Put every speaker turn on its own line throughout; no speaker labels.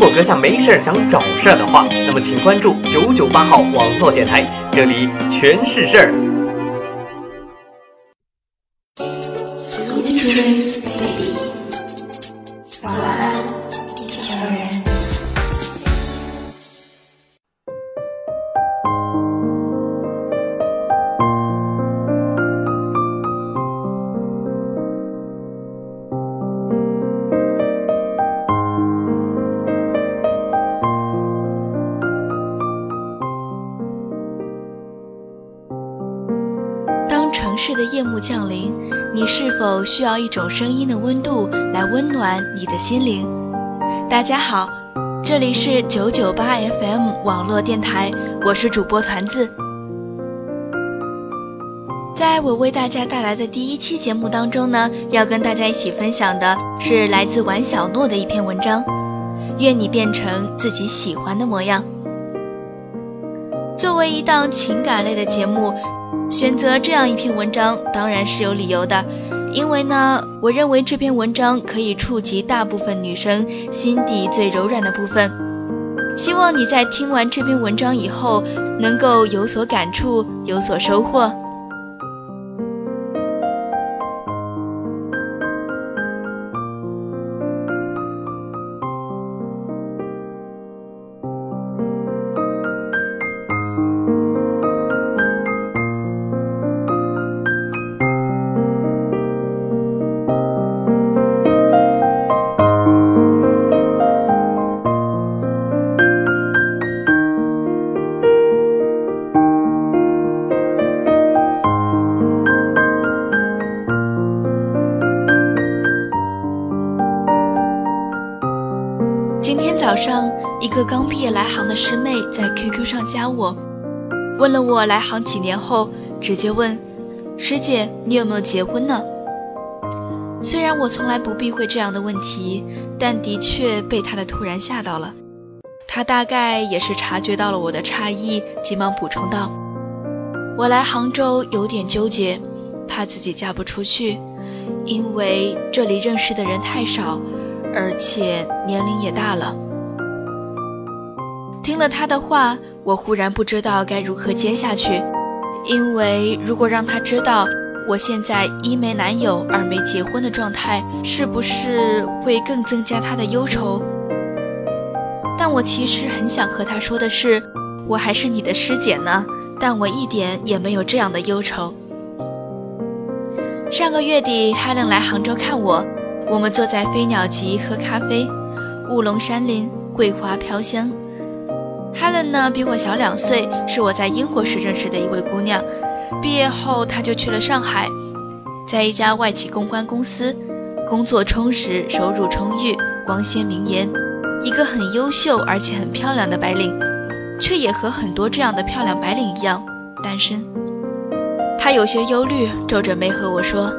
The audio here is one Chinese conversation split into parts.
如果阁下没事想找事儿的话，那么请关注九九八号网络电台，这里全是事儿。
的夜幕降临，你是否需要一种声音的温度来温暖你的心灵？大家好，这里是九九八 FM 网络电台，我是主播团子。在我为大家带来的第一期节目当中呢，要跟大家一起分享的是来自王小诺的一篇文章，《愿你变成自己喜欢的模样》。作为一档情感类的节目。选择这样一篇文章当然是有理由的，因为呢，我认为这篇文章可以触及大部分女生心底最柔软的部分。希望你在听完这篇文章以后，能够有所感触，有所收获。一个刚毕业来杭的师妹在 QQ 上加我，问了我来杭几年后，直接问：“师姐，你有没有结婚呢？”虽然我从来不避讳这样的问题，但的确被她的突然吓到了。她大概也是察觉到了我的诧异，急忙补充道：“我来杭州有点纠结，怕自己嫁不出去，因为这里认识的人太少。”而且年龄也大了。听了他的话，我忽然不知道该如何接下去，因为如果让他知道我现在一没男友，二没结婚的状态，是不是会更增加他的忧愁？但我其实很想和他说的是，我还是你的师姐呢，但我一点也没有这样的忧愁。上个月底，Helen 来杭州看我。我们坐在飞鸟集喝咖啡，雾龙山林，桂花飘香。Helen 呢，比我小两岁，是我在英国时认识的一位姑娘。毕业后，她就去了上海，在一家外企公关公司，工作充实，收入充裕，光鲜明艳，一个很优秀而且很漂亮的白领，却也和很多这样的漂亮白领一样单身。她有些忧虑，皱着眉和我说。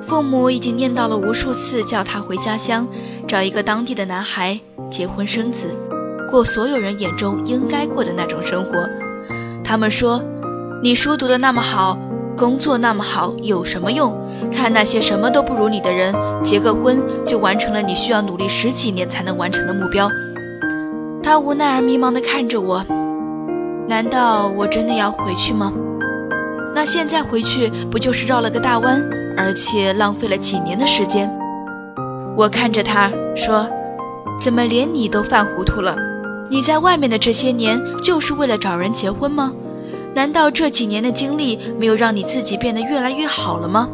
父母已经念叨了无数次，叫他回家乡找一个当地的男孩结婚生子，过所有人眼中应该过的那种生活。他们说：“你书读得那么好，工作那么好，有什么用？看那些什么都不如你的人，结个婚就完成了你需要努力十几年才能完成的目标。”他无奈而迷茫地看着我，难道我真的要回去吗？那现在回去不就是绕了个大弯？而且浪费了几年的时间。我看着他说：“怎么连你都犯糊涂了？你在外面的这些年就是为了找人结婚吗？难道这几年的经历没有让你自己变得越来越好了吗？”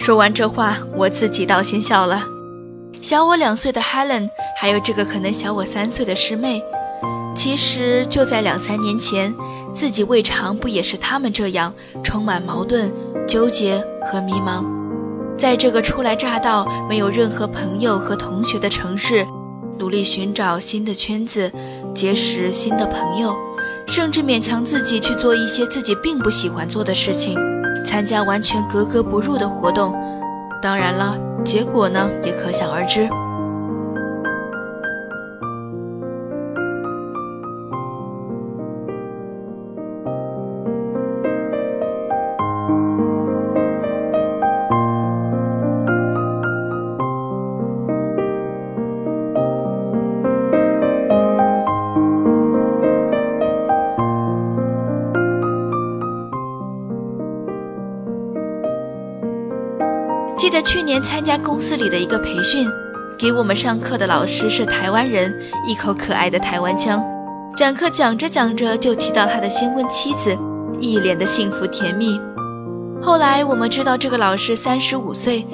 说完这话，我自己倒先笑了。小我两岁的 Helen，还有这个可能小我三岁的师妹，其实就在两三年前，自己未尝不也是他们这样充满矛盾。纠结和迷茫，在这个初来乍到、没有任何朋友和同学的城市，努力寻找新的圈子，结识新的朋友，甚至勉强自己去做一些自己并不喜欢做的事情，参加完全格格不入的活动。当然了，结果呢，也可想而知。记得去年参加公司里的一个培训，给我们上课的老师是台湾人，一口可爱的台湾腔。讲课讲着讲着就提到他的新婚妻子，一脸的幸福甜蜜。后来我们知道这个老师三十五岁，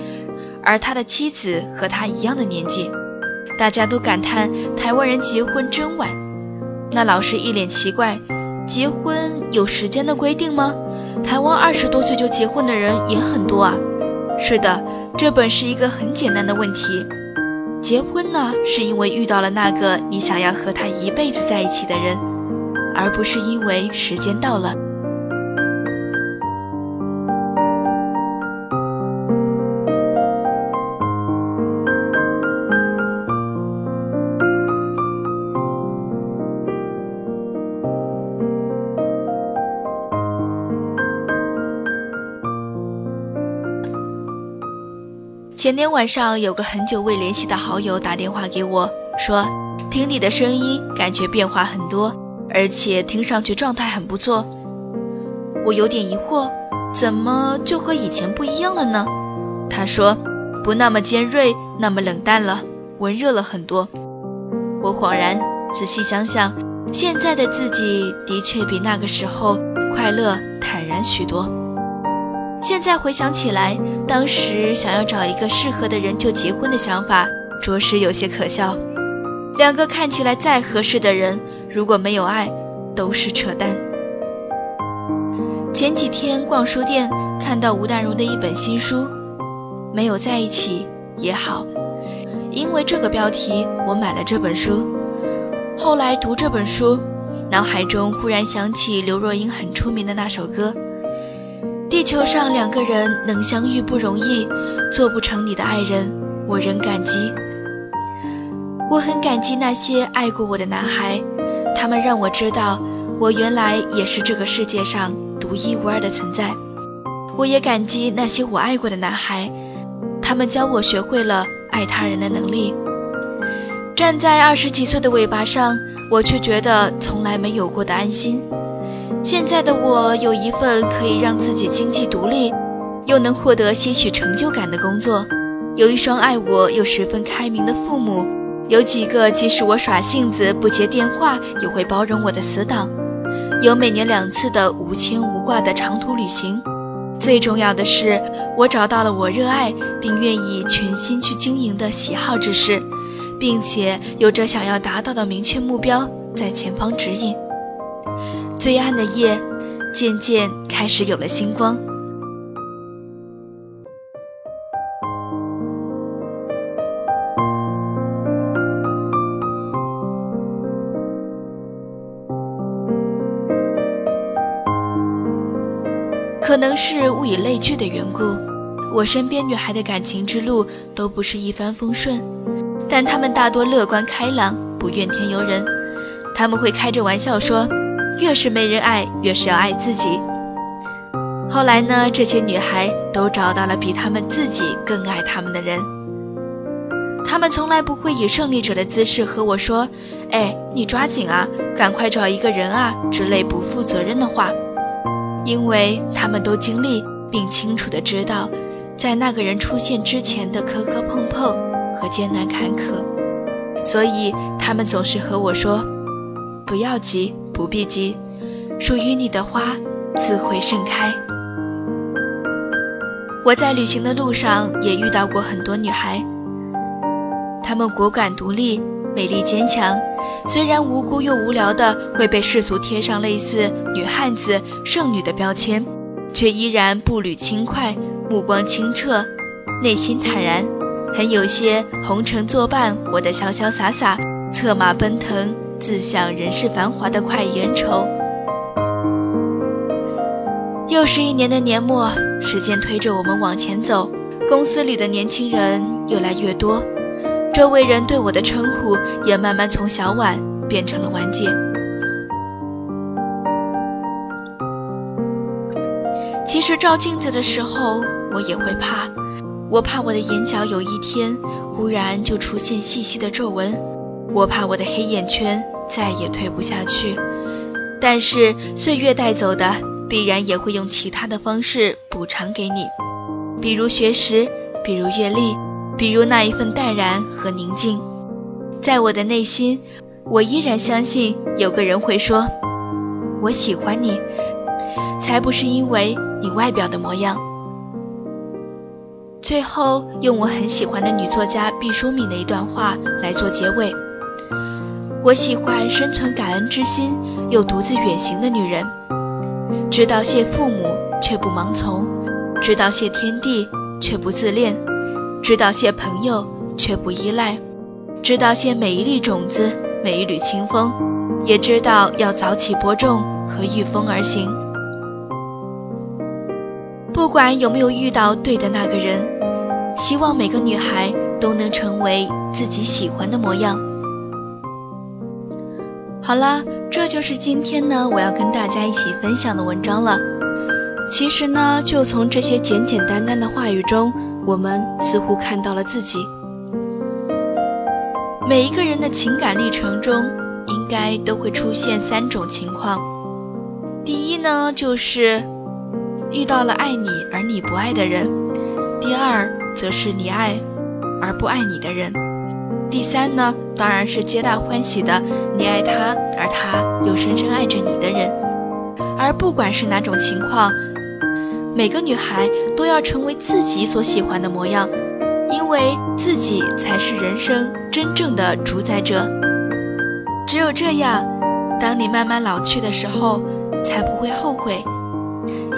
而他的妻子和他一样的年纪，大家都感叹台湾人结婚真晚。那老师一脸奇怪，结婚有时间的规定吗？台湾二十多岁就结婚的人也很多啊。是的，这本是一个很简单的问题。结婚呢，是因为遇到了那个你想要和他一辈子在一起的人，而不是因为时间到了。前天晚上，有个很久未联系的好友打电话给我，说听你的声音，感觉变化很多，而且听上去状态很不错。我有点疑惑，怎么就和以前不一样了呢？他说，不那么尖锐，那么冷淡了，温热了很多。我恍然，仔细想想，现在的自己的确比那个时候快乐坦然许多。现在回想起来，当时想要找一个适合的人就结婚的想法，着实有些可笑。两个看起来再合适的人，如果没有爱，都是扯淡。前几天逛书店，看到吴淡如的一本新书，《没有在一起也好》，因为这个标题，我买了这本书。后来读这本书，脑海中忽然想起刘若英很出名的那首歌。地球上两个人能相遇不容易，做不成你的爱人，我仍感激。我很感激那些爱过我的男孩，他们让我知道，我原来也是这个世界上独一无二的存在。我也感激那些我爱过的男孩，他们教我学会了爱他人的能力。站在二十几岁的尾巴上，我却觉得从来没有过的安心。现在的我有一份可以让自己经济独立，又能获得些许成就感的工作，有一双爱我又十分开明的父母，有几个即使我耍性子不接电话也会包容我的死党，有每年两次的无牵无挂的长途旅行。最重要的是，我找到了我热爱并愿意全心去经营的喜好之事，并且有着想要达到的明确目标在前方指引。最暗的夜，渐渐开始有了星光。可能是物以类聚的缘故，我身边女孩的感情之路都不是一帆风顺，但她们大多乐观开朗，不怨天尤人。他们会开着玩笑说。越是没人爱，越是要爱自己。后来呢，这些女孩都找到了比她们自己更爱她们的人。她们从来不会以胜利者的姿势和我说：“哎，你抓紧啊，赶快找一个人啊”之类不负责任的话，因为她们都经历并清楚的知道，在那个人出现之前的磕磕碰碰和艰难坎坷，所以她们总是和我说：“不要急。”不必急，属于你的花自会盛开。我在旅行的路上也遇到过很多女孩，她们果敢独立，美丽坚强，虽然无辜又无聊的会被世俗贴上类似女汉子、剩女的标签，却依然步履轻快，目光清澈，内心坦然，很有些红尘作伴，活得潇潇洒洒，策马奔腾。自享人世繁华的快意恩仇。又是一年的年末，时间推着我们往前走，公司里的年轻人越来越多，周围人对我的称呼也慢慢从小婉变成了婉姐。其实照镜子的时候，我也会怕，我怕我的眼角有一天忽然就出现细细的皱纹。我怕我的黑眼圈再也退不下去，但是岁月带走的，必然也会用其他的方式补偿给你，比如学识，比如阅历，比如那一份淡然和宁静。在我的内心，我依然相信有个人会说：“我喜欢你，才不是因为你外表的模样。”最后，用我很喜欢的女作家毕淑敏的一段话来做结尾：“我喜欢生存感恩之心又独自远行的女人，知道谢父母却不盲从，知道谢天地却不自恋，知道谢朋友却不依赖。”知道谢每一粒种子，每一缕清风，也知道要早起播种和御风而行。不管有没有遇到对的那个人，希望每个女孩都能成为自己喜欢的模样。好啦，这就是今天呢我要跟大家一起分享的文章了。其实呢，就从这些简简单单的话语中，我们似乎看到了自己。每一个人的情感历程中，应该都会出现三种情况。第一呢，就是遇到了爱你而你不爱的人；第二，则是你爱而不爱你的人；第三呢，当然是皆大欢喜的你爱他而他又深深爱着你的人。而不管是哪种情况，每个女孩都要成为自己所喜欢的模样。因为自己才是人生真正的主宰者，只有这样，当你慢慢老去的时候，才不会后悔。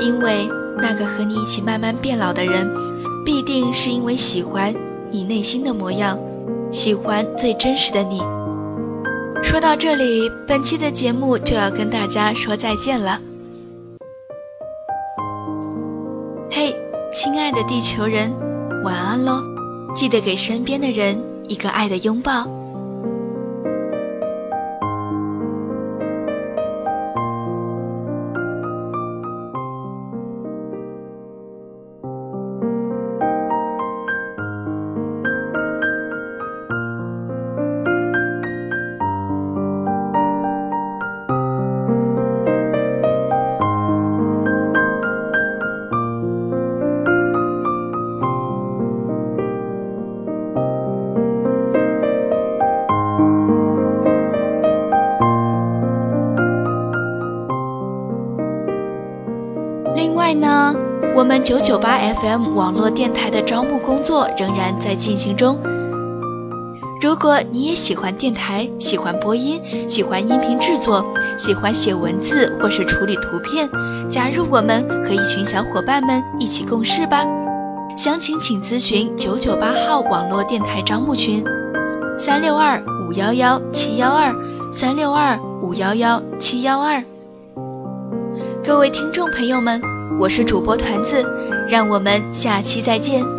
因为那个和你一起慢慢变老的人，必定是因为喜欢你内心的模样，喜欢最真实的你。说到这里，本期的节目就要跟大家说再见了。嘿，亲爱的地球人，晚安喽。记得给身边的人一个爱的拥抱。们九九八 FM 网络电台的招募工作仍然在进行中。如果你也喜欢电台，喜欢播音，喜欢音频制作，喜欢写文字或是处理图片，加入我们，和一群小伙伴们一起共事吧。详情请咨询九九八号网络电台招募群：三六二五幺幺七幺二三六二五幺幺七幺二。各位听众朋友们。我是主播团子，让我们下期再见。